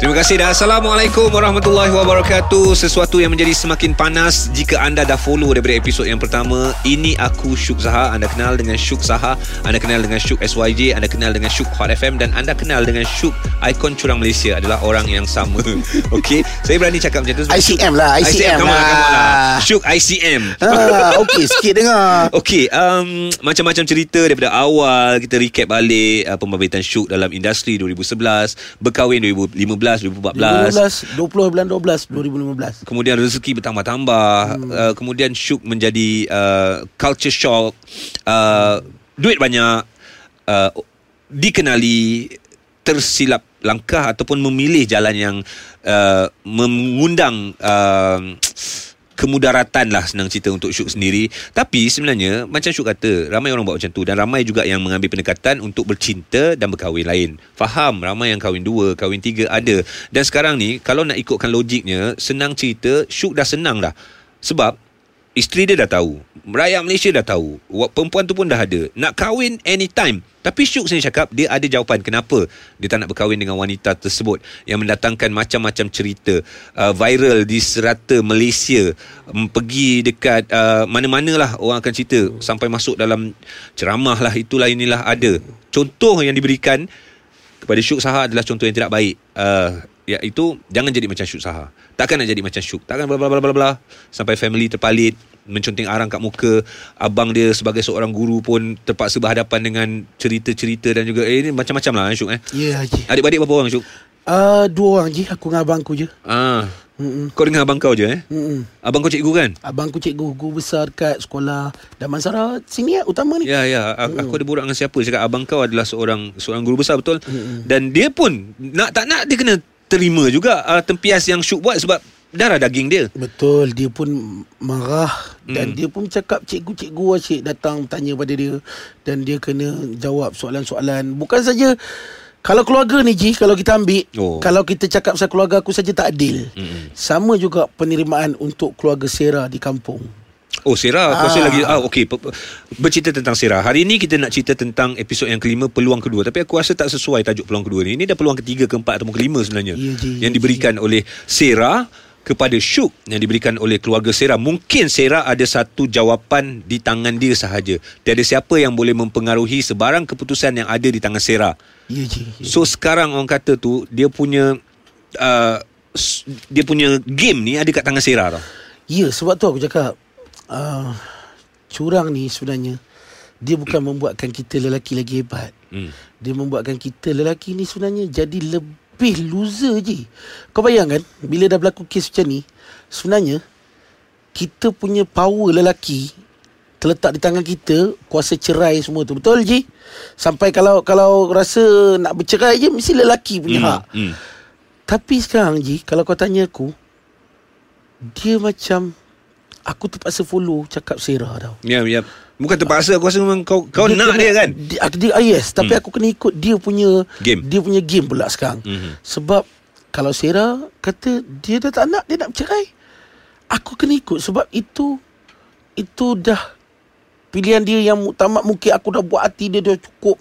Terima kasih dan Assalamualaikum warahmatullahi wabarakatuh. Sesuatu yang menjadi semakin panas Jika anda dah follow daripada episod yang pertama Ini aku Syuk Zaha. Anda kenal dengan Syuk Zaha Anda kenal dengan Syuk SYJ Anda kenal dengan Syuk Hot FM Dan anda kenal dengan Syuk Ikon Curang Malaysia Adalah orang yang sama. Okey Saya berani cakap macam tu ICM lah ICM, ICM come on, lah. come on lah. Syuk ICM ah, Okey sikit dengar. Okey, um, macam-macam cerita daripada awal kita recap balik uh, pembabitan Syuk dalam industri 2011, berkahwin 2015, 2014. 2015 20 bulan 12 2015 Kemudian rezeki bertambah-tambah hmm. uh, Kemudian Syuk menjadi uh, Culture shock uh, Duit banyak uh, Dikenali Tersilap langkah Ataupun memilih jalan yang uh, Mengundang uh, kemudaratan lah senang cerita untuk Syuk sendiri. Tapi sebenarnya macam Syuk kata ramai orang buat macam tu. Dan ramai juga yang mengambil pendekatan untuk bercinta dan berkahwin lain. Faham ramai yang kahwin dua kahwin tiga ada. Dan sekarang ni kalau nak ikutkan logiknya senang cerita Syuk dah senang dah. Sebab Isteri dia dah tahu. Rakyat Malaysia dah tahu. Perempuan tu pun dah ada. Nak kahwin anytime. Tapi Syuk sendiri cakap Dia ada jawapan Kenapa Dia tak nak berkahwin dengan wanita tersebut Yang mendatangkan macam-macam cerita uh, Viral di serata Malaysia. Um, Pergi dekat uh, Mana-mana lah Orang akan cerita. Sampai masuk dalam Ceramah lah Itulah inilah ada. Contoh yang diberikan kepada Syuk Saha adalah contoh yang tidak baik. Uh, iaitu jangan jadi macam Syuk Saha. Takkan nak jadi macam Syuk. Takkan bla bla bla bla bla. Sampai family terpalit menconteng arang kat muka abang dia sebagai seorang guru pun terpaksa berhadapan dengan cerita-cerita dan juga eh ini macam-macam lah Syuk eh. Ya yeah, Haji Adik-beradik berapa orang Syuk? uh, Dua orang Haji Aku dengan abangku je Ah, Mm-mm. kau dengan abang kau je eh? Mm-mm. Abang kau cikgu kan? Abangku cikgu Guru besar dekat sekolah Damansara Sini ya utama ni Ya ya aku, aku ada borak dengan siapa cakap abang kau adalah seorang seorang guru besar betul dan dia pun nak tak nak dia kena terima juga uh, tempias yang Syuk buat sebab darah daging dia. Betul Dia pun marah Dan Mm. dia pun cakap Cikgu-cikgu asyik datang Tanya pada dia Dan dia kena jawab soalan-soalan Bukan saja Kalau keluarga ni Ji Kalau kita ambil Oh. Kalau kita cakap pasal keluarga aku saja tak adil Mm-mm. Sama juga penerimaan Untuk keluarga Sera di kampung Oh Sarah Aku rasa Ah. lagi ah, Okay pe- Bercerita tentang Sarah Hari ni kita nak cerita tentang Episod yang kelima Peluang kedua Tapi aku rasa tak sesuai Tajuk peluang kedua ni Ini dah peluang ketiga Keempat ataupun kelima sebenarnya Ya, Ji, Yang ya, diberikan oleh Sarah kepada Syuk yang diberikan oleh keluarga Sarah. Mungkin Sarah ada satu jawapan di tangan dia sahaja. Tiada siapa yang boleh mempengaruhi sebarang keputusan yang ada di tangan Sarah. Ya Ji ya. So sekarang orang kata tu dia punya uh, dia punya game ni ada kat tangan Sarah tau. Ya sebab tu aku cakap uh, Curang ni sebenarnya Dia bukan membuatkan kita lelaki lagi hebat Hmm. Dia membuatkan kita lelaki ni sebenarnya Jadi lebih loser je. Kau bayangkan Bila dah berlaku kes macam ni Sebenarnya Kita punya power lelaki Terletak di tangan kita Kuasa cerai semua tu. Betul je. Sampai kalau kalau rasa nak bercerai je Mesti lelaki punya hak. Hmm. tapi sekarang Ji Kalau kau tanya aku Dia macam Aku terpaksa follow Cakap Sarah tau. Ya, ya. Bukan terpaksa aku rasa memang kau kau nak kena- dia kan. dia, dia, ah, Yes Tapi Hmm. aku kena ikut Dia punya Game. Dia punya game pula sekarang Mhm. Sebab Kalau Sarah Kata Dia dah tak nak Dia nak bercerai Aku kena ikut Sebab itu Itu dah Pilihan dia yang muktamad Mungkin aku dah buat hati dia Dah cukup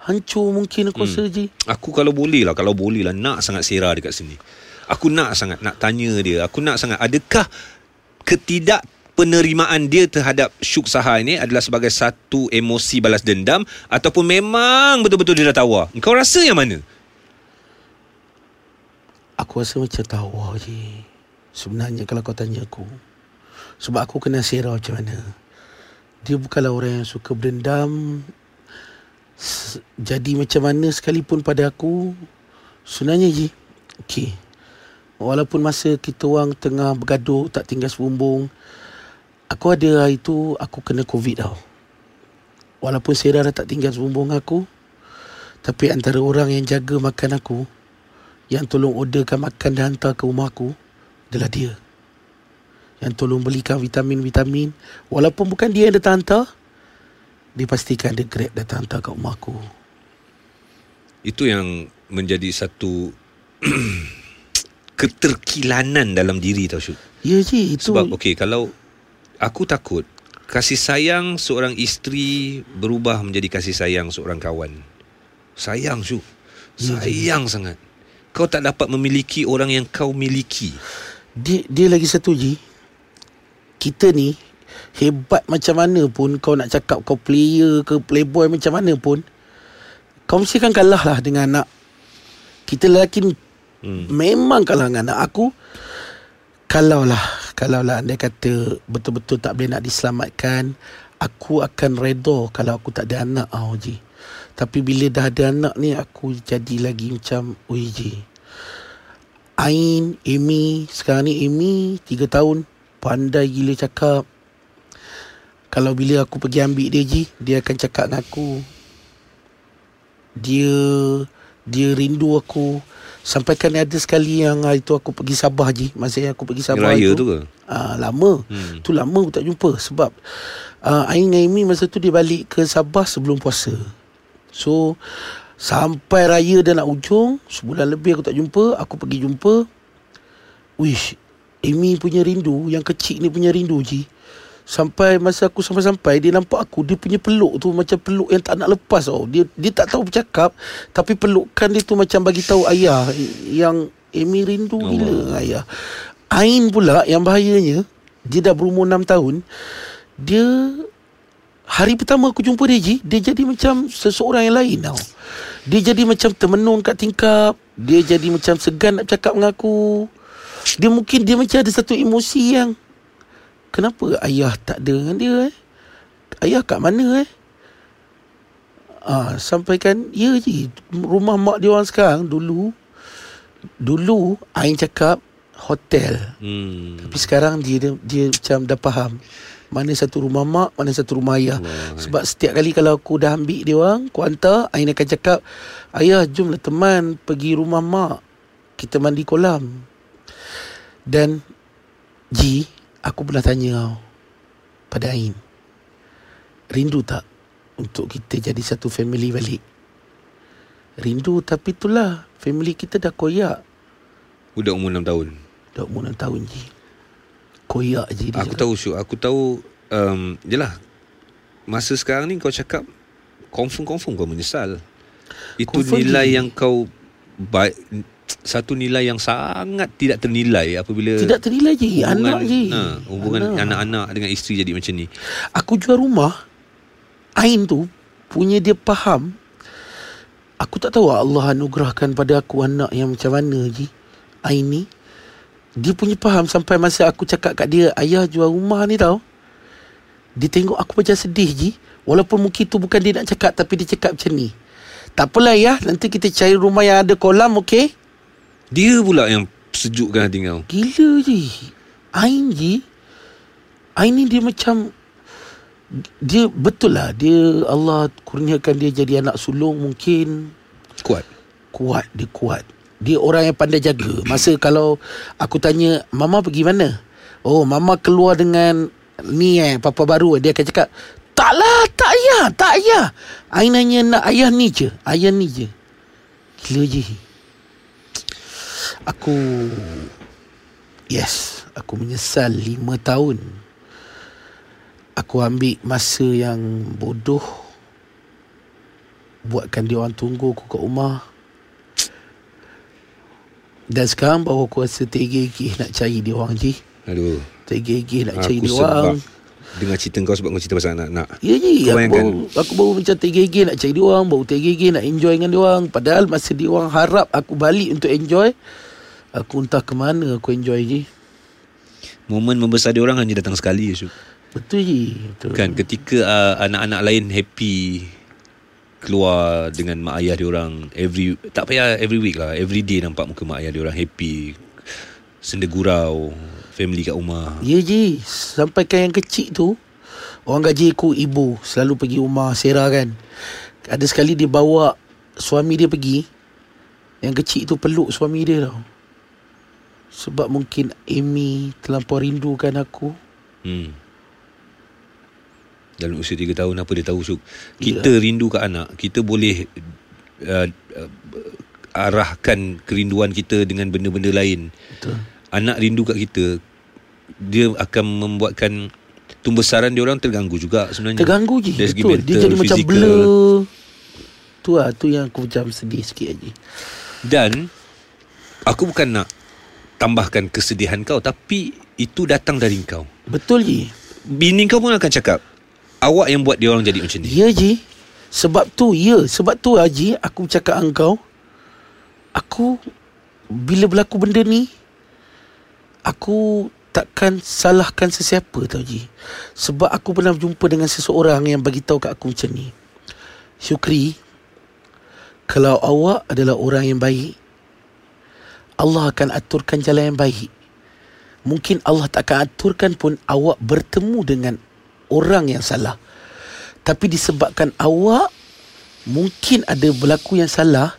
Hancur mungkin aku rasa Ji Aku kalau boleh lah Kalau boleh lah Nak sangat Sarah dekat sini Aku nak sangat Nak tanya dia Aku nak sangat Adakah Ketidak penerimaan dia terhadap Syuk Saha ini adalah sebagai satu emosi balas dendam ataupun memang betul-betul dia dah tawar. Kau rasa yang mana? Aku rasa macam tahu je Sebenarnya kalau kau tanya aku Sebab aku kenal Sarah macam mana Dia bukanlah orang yang suka berdendam Jadi macam mana sekalipun pada aku Sebenarnya je Okey Walaupun masa kita orang tengah bergaduh Tak tinggal sebumbung Aku ada hari tu Aku kena covid tau Walaupun Sarah dah tak tinggal sebumbung aku Tapi antara orang yang jaga makan aku yang tolong orderkan makan dan hantar ke rumah aku adalah dia. Yang tolong belikan vitamin-vitamin. Walaupun bukan dia yang datang hantar, dia pastikan dia grab datang hantar ke rumah aku. Itu yang menjadi satu keterkilanan dalam diri tau Syuk. Ya je, itu... Sebab okey kalau aku takut kasih sayang seorang isteri berubah menjadi kasih sayang seorang kawan. Sayang Syuk. Ya, Sayang sangat. kau tak dapat memiliki orang yang kau miliki. Dia, dia lagi satu Ji Kita ni Hebat macam mana pun Kau nak cakap kau player ke Playboy macam mana pun Kau mesti kan kalah lah dengan anak Kita lelaki hmm. Memang kalah dengan anak Aku Kalau lah Kalau lah anda kata Betul-betul tak boleh nak diselamatkan Aku akan redha Kalau aku tak ada anak oh, Ji Tapi bila dah ada anak ni Aku jadi lagi macam Ui Ji Ain, Amy Sekarang ni Amy Tiga tahun Pandai gila cakap. Kalau bila aku pergi ambil dia Ji Dia akan cakap dengan aku. Dia Dia rindu aku Sampai kan ada sekali yang hari tu aku pergi Sabah Ji Masa yang aku pergi Sabah Raya tu, tu ke? Ah, lama. Hmm. Tu lama aku tak jumpa sebab uh, Ain dengan Amy masa tu dia balik ke Sabah sebelum puasa. So sampai raya dah nak ujung, sebulan lebih aku tak jumpa, aku pergi jumpa. Wish, Amy punya rindu, yang kecil ni punya rindu je. Sampai masa aku sampai-sampai dia nampak aku dia punya peluk tu macam peluk yang tak nak lepas tau. Dia dia tak tahu bercakap tapi pelukan dia tu macam bagi tahu ayah yang Amy rindu Allah. gila ayah. Ain pula yang bahayanya Dia dah berumur 6 tahun Dia Hari pertama aku jumpa dia Ji Dia jadi macam seseorang yang lain tau Dia jadi macam termenung kat tingkap Dia jadi macam segan nak cakap dengan aku Dia mungkin dia macam ada satu emosi yang Kenapa ayah tak ada dengan dia eh Ayah kat mana eh Ah, sampai kan Ya je Rumah mak dia orang sekarang Dulu Dulu Ain cakap Hotel Hmm. Tapi sekarang dia, dia dia macam dah faham mana satu rumah mak, mana satu rumah ayah. Allah. Sebab setiap kali kalau aku dah ambil dia orang, aku hantar, Ain akan cakap, "Ayah, jomlah teman pergi rumah mak. Kita mandi kolam." Dan Ji, aku pernah tanya kau pada Ain. Rindu tak untuk kita jadi satu family balik? Rindu tapi itulah family kita dah koyak. Budak umur 6 tahun. Dah umur 6 tahun je Koyak je dia Aku cakap. tahu Syuk Aku tahu um, Yelah Masa sekarang ni kau cakap Confirm-confirm kau menyesal Itu Confirm nilai je. yang kau baik, Satu nilai yang sangat Tidak ternilai Apabila Tidak ternilai je Anak je. ha, Hubungan anak-anak Dengan isteri jadi macam ni. Aku jual rumah Ain tu Punya dia faham Aku tak tahu Allah anugerahkan pada aku Anak yang macam mana je Ain ni Dia punya faham Sampai masa aku cakap kat dia Ayah jual rumah ni tau. Dia tengok aku macam sedih je Walaupun mungkin tu bukan dia nak cakap Tapi dia cakap macam ni. Tak apalah ya Nanti kita cari rumah yang ada kolam okey Dia pula yang Sejukkan hati kau. Gila je. Ain je. Ain ni dia macam Dia betul lah. Dia Allah kurniakan dia jadi anak sulung Mungkin. Kuat. Kuat Dia kuat. Dia orang yang pandai jaga. Masa kalau Aku tanya Mama pergi mana? Oh mama keluar dengan Ni eh Papa baru. Dia akan cakap Taklah Tak ayah Tak ayah. Ain hanya nak ayah ni je. Ayah ni je. Gila je Aku Yes Aku menyesal lima tahun. Aku ambil masa yang bodoh. Buatkan dia orang tunggu aku kat rumah. Dan sekarang baru aku rasa tergigih nak cari dia orang je Aduh. Tergigih nak cari Aku dia orang. Dengar cerita kau sebab kau cerita pasal anak-anak. Ya je aku bayangkan. baru, aku baru macam tergigih nak cari dia orang Baru tergigih nak enjoy dengan dia orang. Padahal masa dia orang harap aku balik untuk enjoy Aku entah ke mana aku enjoy je Momen membesar dia orang hanya datang sekali Syuk. Betul je Betul. Kan ketika uh, anak-anak lain happy keluar dengan mak ayah dia orang every tak payah every week lah every day nampak muka mak ayah dia orang happy senda gurau family kat rumah. Ya je Sampaikan yang kecil tu Orang gaji aku ibu Selalu pergi rumah Sarah kan. Ada sekali dia bawa Suami dia pergi Yang kecil tu peluk suami dia tau Sebab mungkin Amy Terlampau rindukan aku. Hmm. dalam usia 3 tahun apa dia tahu Syuk kita rindu kat anak. Kita boleh uh, uh, arahkan kerinduan kita dengan benda-benda lain. Betul. Anak rindu kat kita dia akan membuatkan tumbesaran dia orang terganggu juga sebenarnya. Terganggu je. Dari segi Betul. Dia mental, jadi macam fizikal. blur. Tu lah Tu yang aku macam sedih sikit lagi. Dan Aku bukan nak Tambahkan kesedihan kau Tapi Itu datang dari kau. Betul Ji. Bini kau pun akan cakap Awak yang buat dia orang jadi macam ni. Ya Ji. Sebab tu Ya. Sebab tu Haji Aku cakap engkau Aku Bila berlaku benda ni Aku takkan salahkan sesiapa tau Ji. Sebab aku pernah berjumpa dengan seseorang Yang bagi tahu kat aku macam ni. Syukri Kalau awak adalah orang yang baik Allah akan aturkan jalan yang baik. Mungkin Allah tak akan aturkan pun Awak bertemu dengan Orang yang salah. Tapi disebabkan awak Mungkin ada berlaku yang salah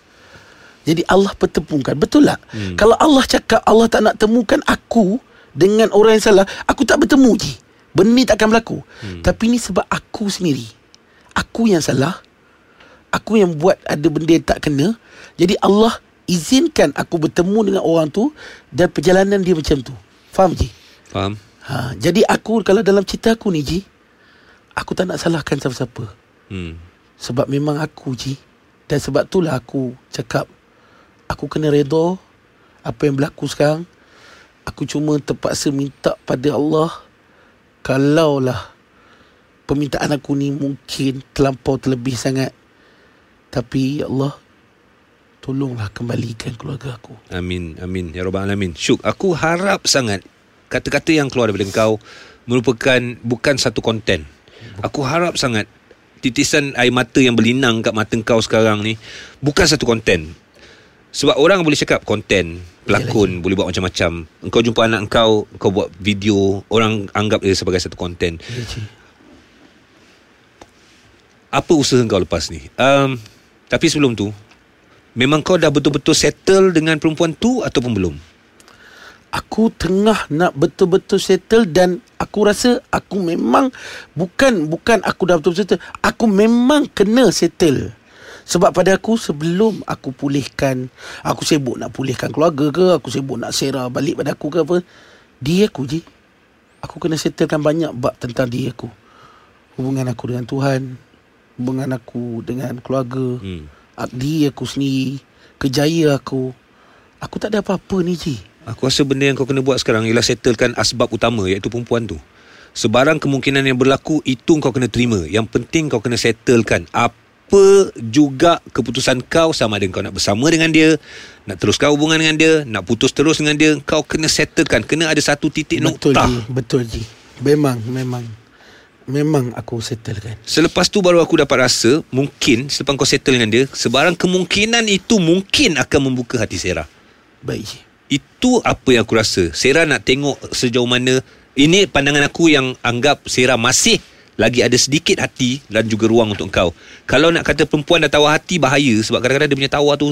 Jadi Allah pertemukan. Betul tak? Hmm. Kalau Allah cakap Allah tak nak temukan aku Dengan orang yang salah Aku tak bertemu je Benda ni tak akan berlaku. Hmm. Tapi ni sebab aku sendiri. Aku yang salah. Aku yang buat ada benda yang tak kena. Jadi Allah izinkan aku bertemu dengan orang tu Dan perjalanan dia macam tu. Faham je? Faham. Ha, jadi aku kalau dalam cerita aku ni Ji Aku tak nak salahkan siapa-siapa. Hmm. Sebab memang aku Ji Dan sebab itulah aku cakap Aku kena redha Apa yang berlaku sekarang. Aku cuma terpaksa minta pada Allah Kalaulah Permintaan aku ni mungkin terlampau terlebih sangat. Tapi ya Allah Tolonglah kembalikan keluarga aku. Amin Amin. Ya Rabbal Alamin. Syuk Aku harap sangat Kata-kata yang keluar daripada kau Merupakan Bukan satu konten. Aku harap sangat Titisan air mata yang berlinang Kat mata kau sekarang ni Bukan satu konten. Sebab orang boleh cakap Konten Pelakon Boleh buat macam-macam. Engkau jumpa anak kau Kau buat video Orang anggap dia sebagai satu konten. Ya Apa usaha kau lepas ni? Um, Tapi sebelum tu Memang kau dah betul-betul settle Dengan perempuan tu Ataupun belum Aku tengah nak betul-betul settle dan aku rasa aku memang bukan bukan aku dah betul-betul settle. Aku memang kena settle. Sebab pada aku sebelum aku pulihkan, aku sibuk nak pulihkan keluarga ke, aku sibuk nak sera balik pada aku ke apa, dia aku je. Aku kena settlekan banyak bab tentang dia aku. Hubungan aku dengan Tuhan, hubungan aku dengan keluarga, hmm. Hmm. dia aku sendiri, kejayaan aku. Aku tak ada apa-apa ni, Ji. Aku rasa benda yang kau kena buat sekarang Ialah settlekan asbab utama Iaitu perempuan tu Sebarang kemungkinan yang berlaku Itu kau kena terima Yang penting kau kena settlekan Apa juga keputusan kau Sama ada kau nak bersama dengan dia Nak teruskan hubungan dengan dia Nak putus terus dengan dia Kau kena settlekan Kena ada satu titik Betul, noktah Ji. Betul, Ji. Memang, memang. Memang aku settlekan. Selepas tu baru aku dapat rasa Mungkin Selepas kau settle dengan dia Sebarang kemungkinan itu Mungkin akan membuka hati Sarah Baik. Itu apa yang aku rasa Sarah nak tengok sejauh mana Ini pandangan aku yang anggap Sarah masih lagi ada sedikit hati dan juga ruang untuk kau. Kalau nak kata perempuan dah tawar hati bahaya sebab kadang-kadang dia punya tawar tu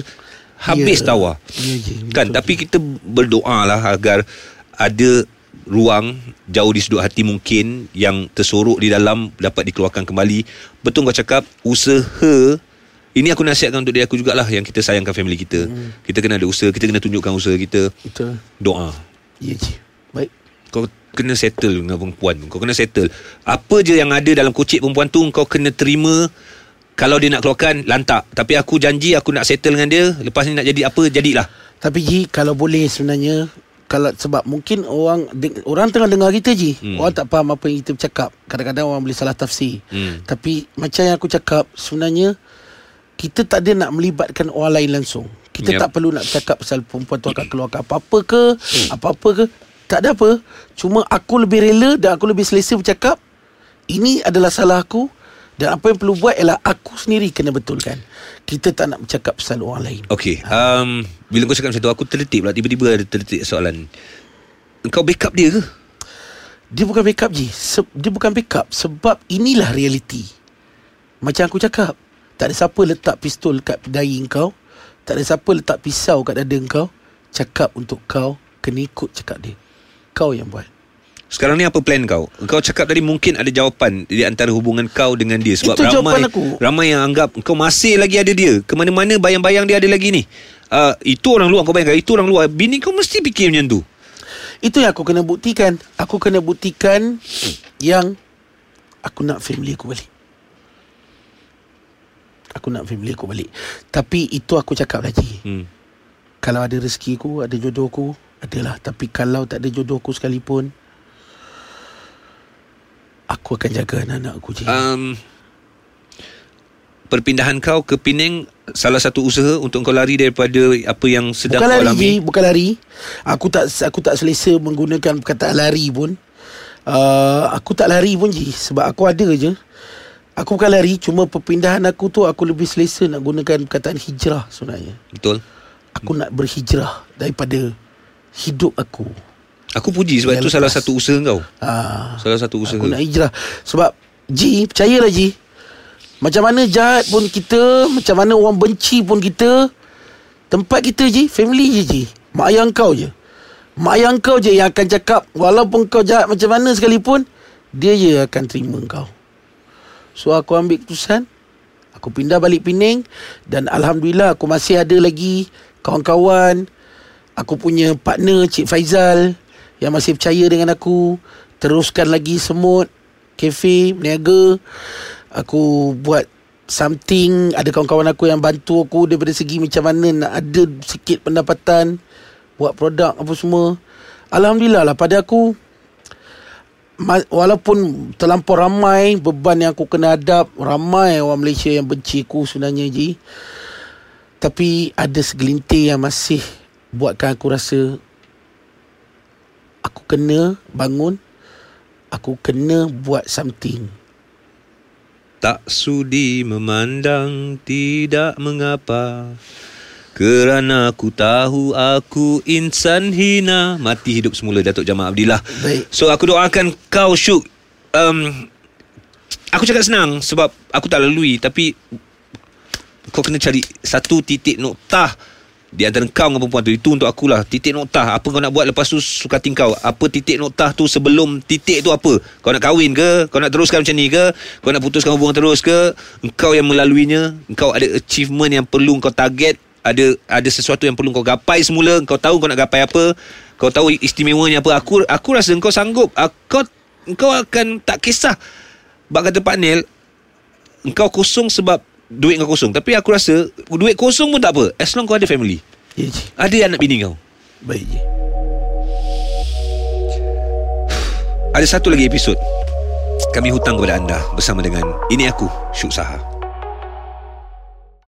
habis Ya. tawar. Ya, Ji. Kan Betul, tapi kita berdoa lah agar ada ruang jauh di sudut hati mungkin yang tersorok di dalam dapat dikeluarkan kembali. Betul kau cakap usaha ini aku nasihatkan untuk dia aku jugalah yang kita sayangkan family kita. Hmm. Kita kena ada usaha, kita kena tunjukkan usaha kita. Betul. Doa. Ya, Ji. Baik. Kau kena settle dengan perempuan tu. Kau kena settle. Apa je yang ada dalam kocik perempuan tu kau kena terima. Kalau dia nak keluarkan lantak. Tapi aku janji aku nak settle dengan dia. Lepas ni nak jadi apa jadilah. Tapi Ji, kalau boleh sebenarnya kalau sebab mungkin orang deng- orang tengah dengar kita Ji. Hmm. Hmm. Orang tak faham apa yang kita bercakap. Kadang-kadang orang boleh salah tafsir. Hmm. Tapi macam yang aku cakap sebenarnya kita tak ada nak melibatkan orang lain langsung. Kita yep. tak perlu nak cakap pasal perempuan tu akan keluarkan apa-apa ke, apa-apa ke. Tak ada apa. Cuma aku lebih rela dan aku lebih selesa bercakap ini adalah salah aku dan apa yang perlu buat ialah aku sendiri kena betulkan. Kita tak nak bercakap pasal orang lain. Okay. Um, bila kau cakap macam tu, aku terdetik pula. Tiba-tiba ada terdetik soalan. Kau backup dia ke? Dia bukan backup je Se- Dia bukan backup Sebab inilah realiti Macam aku cakap Tak ada siapa letak pistol kat dahi kau Tak ada siapa letak pisau kat dada kau Cakap untuk kau Kena ikut cakap dia Kau yang buat Sekarang ni apa plan kau? Kau cakap tadi mungkin ada jawapan di antara hubungan kau dengan dia sebab Itu ramai aku. ramai yang anggap kau masih lagi ada dia. Ke mana-mana bayang-bayang dia ada lagi ni. Uh, itu orang luar kau bayangkan itu orang luar bini kau mesti fikir macam tu. Itu yang aku kena buktikan Aku kena buktikan Yang Aku nak family aku balik Aku nak family aku balik Tapi itu aku cakap lagi Hmm. Kalau ada rezeki ku Ada jodoh ku Adalah Tapi kalau tak ada jodoh ku sekalipun Aku akan jaga anak-anak aku je um, perpindahan kau ke Penang salah satu usaha untuk kau lari daripada apa yang sedang Bukan kau lari alami? Je Bukan lari. Aku tak aku tak selesa Menggunakan perkataan lari pun. Uh, Aku tak lari pun je Sebab aku ada je. Aku bukan lari Cuma perpindahan aku tu Aku lebih selesa Nak gunakan perkataan hijrah sebenarnya. Betul. Aku nak berhijrah Daripada Hidup aku aku puji sebab itu salah satu usaha kau. Ah, salah satu usaha Aku nak hijrah. Sebab Ji Percayalah Ji. Macam mana jahat pun kita Macam mana orang benci pun kita Tempat kita Ji Family je Ji. Mak ayah kau je. Mak ayah kau je yang akan cakap Walaupun kau jahat macam mana sekalipun Dia je akan terima kau. So aku ambil keputusan. Aku pindah balik Penang Dan Alhamdulillah aku masih ada lagi Kawan-kawan. Aku punya partner Cik Faizal Yang masih percaya dengan aku Teruskan lagi semut Cafe Meniaga Aku buat something Ada kawan-kawan aku yang bantu aku Daripada segi macam mana Nak ada sikit pendapatan Buat produk apa semua. Alhamdulillah lah pada aku Walaupun terlampau ramai Beban yang aku kena hadap Ramai orang Malaysia yang benci aku sebenarnya Ji. Tapi ada segelintir yang masih Buatkan aku rasa Aku kena bangun Aku kena buat something. Tak sudi memandang tidak mengapa. Kerana aku tahu aku insan hina. Mati hidup semula Datuk Jamal Abdillah. Baik. so aku doakan kau Syuk um, aku cakap senang sebab aku tak lalui tapi kau kena cari satu titik noktah di antara kau dengan perempuan tu Itu untuk akulah. Titik noktah. Apa kau nak buat Lepas tu suka hati kau? Apa titik noktah tu Sebelum titik tu apa? Kau nak kahwin ke? Kau nak teruskan macam ni ke? Kau nak putuskan hubungan terus ke? Engkau yang melaluinya Engkau ada achievement Yang perlu kau target ada ada sesuatu yang perlu kau gapai semula kau tahu kau nak gapai apa kau tahu istimewanya apa aku aku rasa kau sanggup. Kau kau akan tak kisah. Bab kata Pak Nel engkau kosong sebab duit kau kosong. Tapi aku rasa duit kosong pun tak apa as long kau ada family. Ya Ji. Ada anak bini kau. Baik Ji. Ada satu lagi episod kami hutang kepada anda bersama dengan ini aku Syuk Saha